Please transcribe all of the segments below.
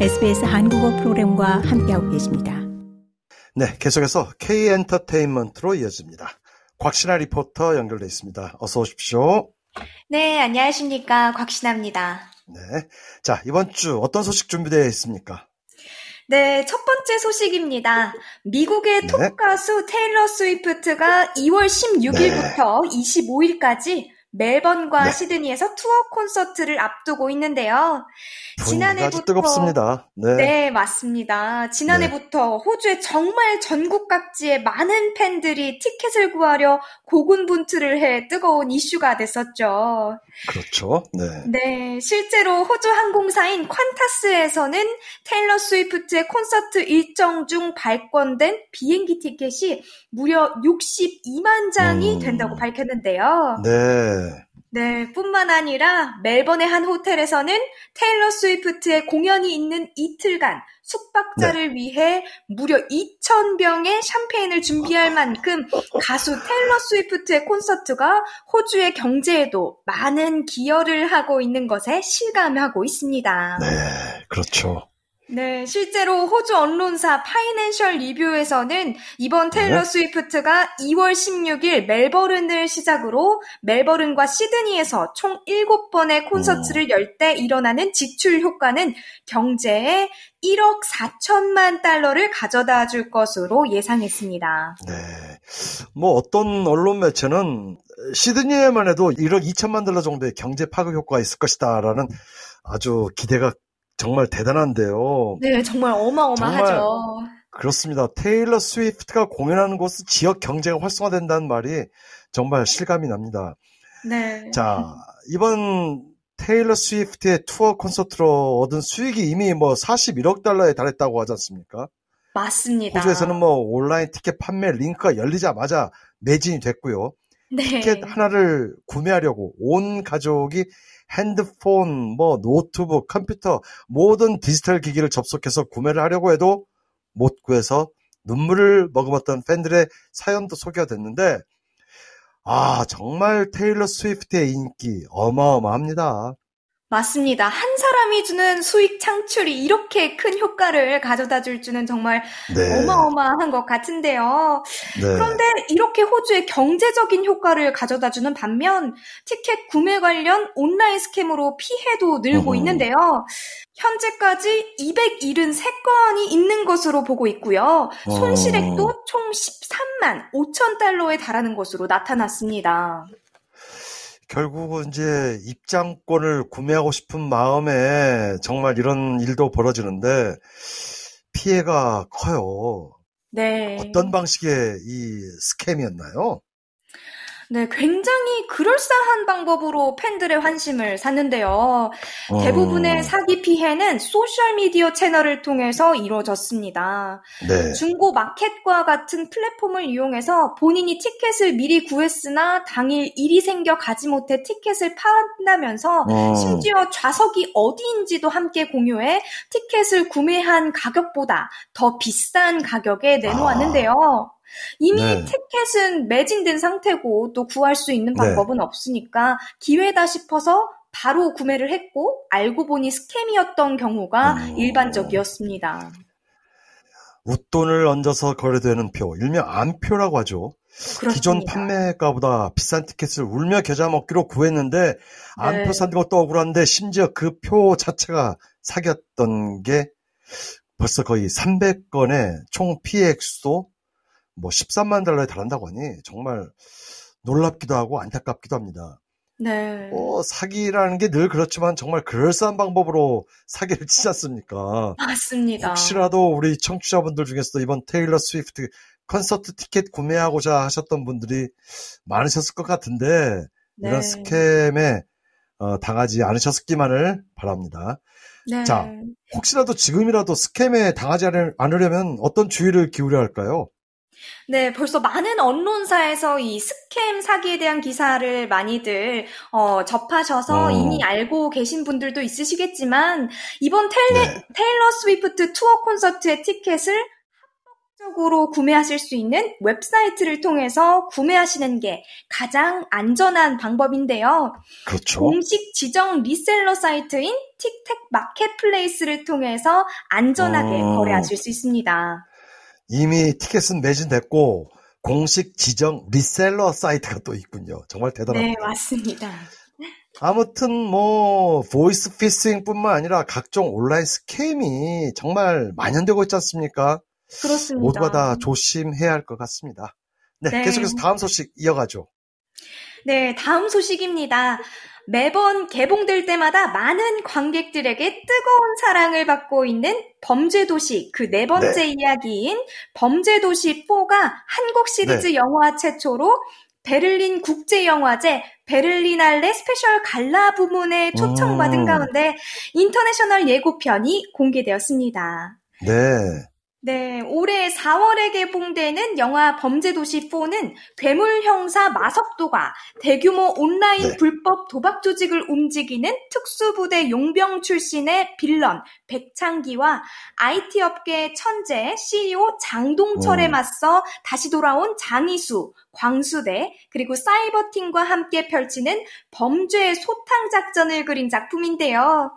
SBS 한국어 프로그램과 함께하고 계십니다. 네, 계속해서 K 엔터테인먼트로 이어집니다. 곽신아 리포터 연결돼 있습니다. 어서 오십시오. 네, 안녕하십니까. 곽신아입니다. 네. 자, 이번 주 어떤 소식 준비되어 있습니까? 네, 첫 번째 소식입니다. 미국의 네. 톱 가수 테일러 스위프트가 2월 16일부터 25일까지 멜번과 네. 시드니에서 투어 콘서트를 앞두고 있는데요. 아주 뜨겁습니다. 네. 네, 맞습니다. 지난해부터 호주의 정말 전국 각지에 많은 팬들이 티켓을 구하려 고군분투를 해 뜨거운 이슈가 됐었죠. 그렇죠. 네. 네, 실제로 호주 항공사인 퀀타스에서는 테일러 스위프트의 콘서트 일정 중 발권된 비행기 티켓이 무려 62만 장이 음. 된다고 밝혔는데요. 네. 네, 뿐만 아니라 멜번의 한 호텔에서는 테일러 스위프트의 공연이 있는 이틀간 숙박자를 위해 무려 2,000병의 샴페인을 준비할 만큼 가수 테일러 스위프트의 콘서트가 호주의 경제에도 많은 기여를 하고 있는 것에 실감하고 있습니다. 네. 그렇죠. 네, 실제로 호주 언론사 파이낸셜 리뷰에서는 이번 테일러 네. 스위프트가 2월 16일 멜버른을 시작으로 멜버른과 시드니에서 총 7번의 콘서트를 열 때 일어나는 지출 효과는 경제에 1억 4천만 달러를 가져다 줄 것으로 예상했습니다. 네. 뭐 어떤 언론 매체는 시드니에만 해도 1억 2천만 달러 정도의 경제 파급 효과가 있을 것이다라는 아주 기대가 정말 대단한데요. 네, 정말 어마어마하죠. 그렇습니다. 테일러 스위프트가 공연하는 곳은 지역 경제가 활성화된다는 말이 정말 실감이 납니다. 네. 자, 이번 테일러 스위프트의 투어 콘서트로 얻은 수익이 이미 뭐 41억 달러에 달했다고 하지 않습니까? 맞습니다. 호주에서는 뭐 온라인 티켓 판매 링크가 열리자마자 매진이 됐고요. 네. 티켓 하나를 구매하려고 온 가족이 핸드폰, 뭐 노트북, 컴퓨터 모든 디지털 기기를 접속해서 구매를 하려고 해도 못 구해서 눈물을 머금었던 팬들의 사연도 소개가 됐는데 아 정말 테일러 스위프트의 인기 어마어마합니다. 맞습니다. 한 사람이 주는 수익 창출이 이렇게 큰 효과를 가져다 줄 줄은 정말 네. 어마어마한 것 같은데요. 네. 그런데 이렇게 호주의 경제적인 효과를 가져다 주는 반면 티켓 구매 관련 온라인 스캠으로 피해도 늘고 어허. 있는데요. 현재까지 273건이 있는 것으로 보고 있고요. 어. 손실액도 총 13만 5천 달러에 달하는 것으로 나타났습니다. 결국은 이제 입장권을 구매하고 싶은 마음에 정말 이런 일도 벌어지는데 피해가 커요. 네. 어떤 방식의 이 스캠이었나요? 네, 굉장히 그럴싸한 방법으로 팬들의 환심을 샀는데요. 어, 대부분의 사기 피해는 소셜미디어 채널을 통해서 이루어졌습니다. 네. 중고 마켓과 같은 플랫폼을 이용해서 본인이 티켓을 미리 구했으나 당일 일이 생겨 가지 못해 티켓을 판다면서 어, 심지어 좌석이 어디인지도 함께 공유해 티켓을 구매한 가격보다 더 비싼 가격에 내놓았는데요. 이미 네. 티켓은 매진된 상태고 또 구할 수 있는 네. 방법은 없으니까 기회다 싶어서 바로 구매를 했고 알고 보니 스캠이었던 경우가 음. 일반적이었습니다. 웃돈을 얹어서 거래되는 표, 일명 안표라고 하죠. 기존 그렇습니다. 판매가보다 비싼 티켓을 울며 겨자 먹기로 구했는데 안표 네. 산 것도 억울한데 심지어 그 표 자체가 사기였던 게 벌써 거의 300건의 총 피해 액수도 뭐 13만 달러에 달한다고 하니 정말 놀랍기도 하고 안타깝기도 합니다. 네. 뭐 사기라는 게 늘 그렇지만 정말 그럴싸한 방법으로 사기를 치지 않습니까? 맞습니다. 혹시라도 우리 청취자분들 중에서도 이번 테일러 스위프트 콘서트 티켓 구매하고자 하셨던 분들이 많으셨을 것 같은데 이런 네. scam에 어, 당하지 않으셨기만을 바랍니다. 네. 자. 혹시라도 지금이라도 scam에 당하지 않으- 않으려면 어떤 주의를 기울여야 할까요? 네, 벌써 많은 언론사에서 이 scam 사기에 대한 기사를 많이들 어, 접하셔서 어. 이미 알고 계신 분들도 있으시겠지만 이번 테일러, 네. 테일러 스위프트 투어 콘서트의 티켓을 적으로 구매하실 수 있는 웹사이트를 통해서 구매하시는 게 가장 안전한 방법인데요. 그렇죠. 공식 지정 reseller 사이트인 Ticketek Marketplace를 통해서 안전하게 음. 거래하실 수 있습니다. 이미 티켓은 매진됐고 공식 지정 reseller 사이트가 또 있군요. 정말 대단합니다. 네, 맞습니다. 아무튼 뭐 보이스 피싱뿐만 아니라 각종 온라인 scam이 정말 만연되고 있지 않습니까? 그렇습니다. 모두가 다 조심해야 할 것 같습니다. 네, 네. 계속해서 다음 소식 이어가죠. 네, 다음 소식입니다. 매번 개봉될 때마다 많은 관객들에게 뜨거운 사랑을 받고 있는 범죄도시 그 네 번째 이야기인 범죄도시 4가 한국 시리즈 네. 영화 최초로 베를린 국제영화제 베를리날레 스페셜 갈라 부문에 초청받은 음. 가운데 인터내셔널 예고편이 공개되었습니다. 네, 네, 올해 4월에 개봉되는 영화 범죄도시 4는 괴물 형사 마석도가 대규모 온라인 네. 불법 도박 조직을 움직이는 특수부대 용병 출신의 빌런 백창기와 IT 업계 천재 CEO 장동철에 음. 맞서 다시 돌아온 장이수, 광수대, 그리고 사이버팀과 함께 펼치는 범죄의 소탕 작전을 그린 작품인데요.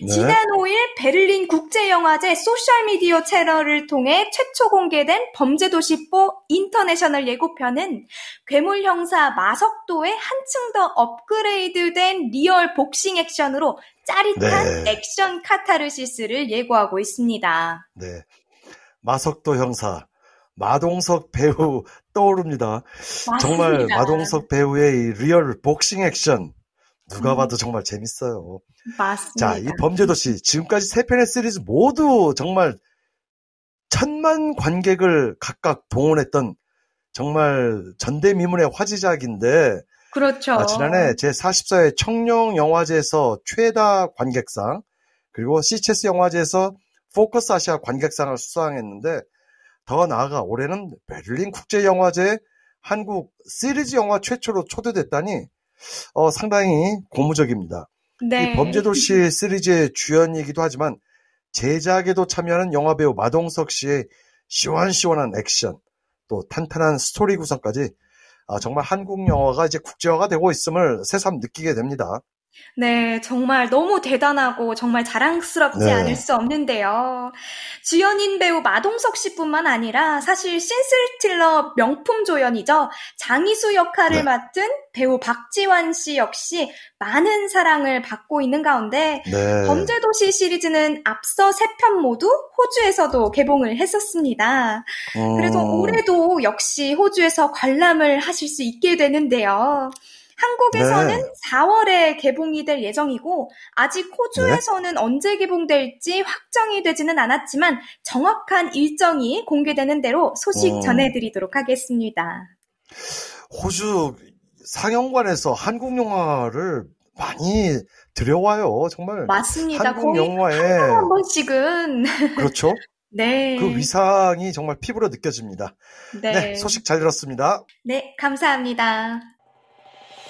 네. 지난 5일 베를린 국제영화제 소셜미디어 채널을 통해 최초 공개된 범죄도시4 international 예고편은 괴물 형사 마석도의 한층 더 업그레이드된 real 복싱 액션으로 짜릿한 네. 액션 카타르시스를 예고하고 있습니다. 네. 마석도 형사, 마동석 배우 떠오릅니다. 정말 맞습니다. 마동석 배우의 이 real 복싱 액션 누가 음. 봐도 정말 재밌어요. 맞습니다. 자, 이 범죄도시 지금까지 세 편의 시리즈 모두 정말 천만 관객을 각각 동원했던 정말 전대미문의 화제작인데 그렇죠. 아, 지난해 제44회 청룡 영화제에서 최다 관객상 그리고 시체스 영화제에서 포커스 아시아 관객상을 수상했는데 더 나아가 올해는 베를린 국제영화제 한국 시리즈 영화 최초로 초대됐다니 어, 상당히 고무적입니다. 네. 이 범죄도시 시리즈의 주연이기도 하지만 제작에도 참여하는 영화배우 마동석 씨의 시원시원한 액션 또 탄탄한 스토리 구성까지 아, 정말 한국 영화가 이제 국제화가 되고 있음을 새삼 느끼게 됩니다. 네, 정말 너무 대단하고 정말 자랑스럽지 네. 않을 수 없는데요. 주연인 배우 마동석 씨뿐만 아니라 사실 신슬틸러 명품 조연이죠. 장희수 역할을 네. 맡은 배우 박지환 씨 역시 많은 사랑을 받고 있는 가운데 네. 범죄도시 시리즈는 앞서 세 편 모두 호주에서도 개봉을 했었습니다. 음, 그래서 올해도 역시 호주에서 관람을 하실 수 있게 되는데요. 한국에서는 네. 4월에 개봉이 될 예정이고 아직 호주에서는 네. 언제 개봉될지 확정이 되지는 않았지만 정확한 일정이 공개되는 대로 소식 음. 전해드리도록 하겠습니다. 호주 상영관에서 한국 영화를 많이 들여와요. 정말 맞습니다. 한국 영화에 한 번씩은 그렇죠. 네. 그 위상이 정말 피부로 느껴집니다. 네. 네, 소식 잘 들었습니다. 네, 감사합니다.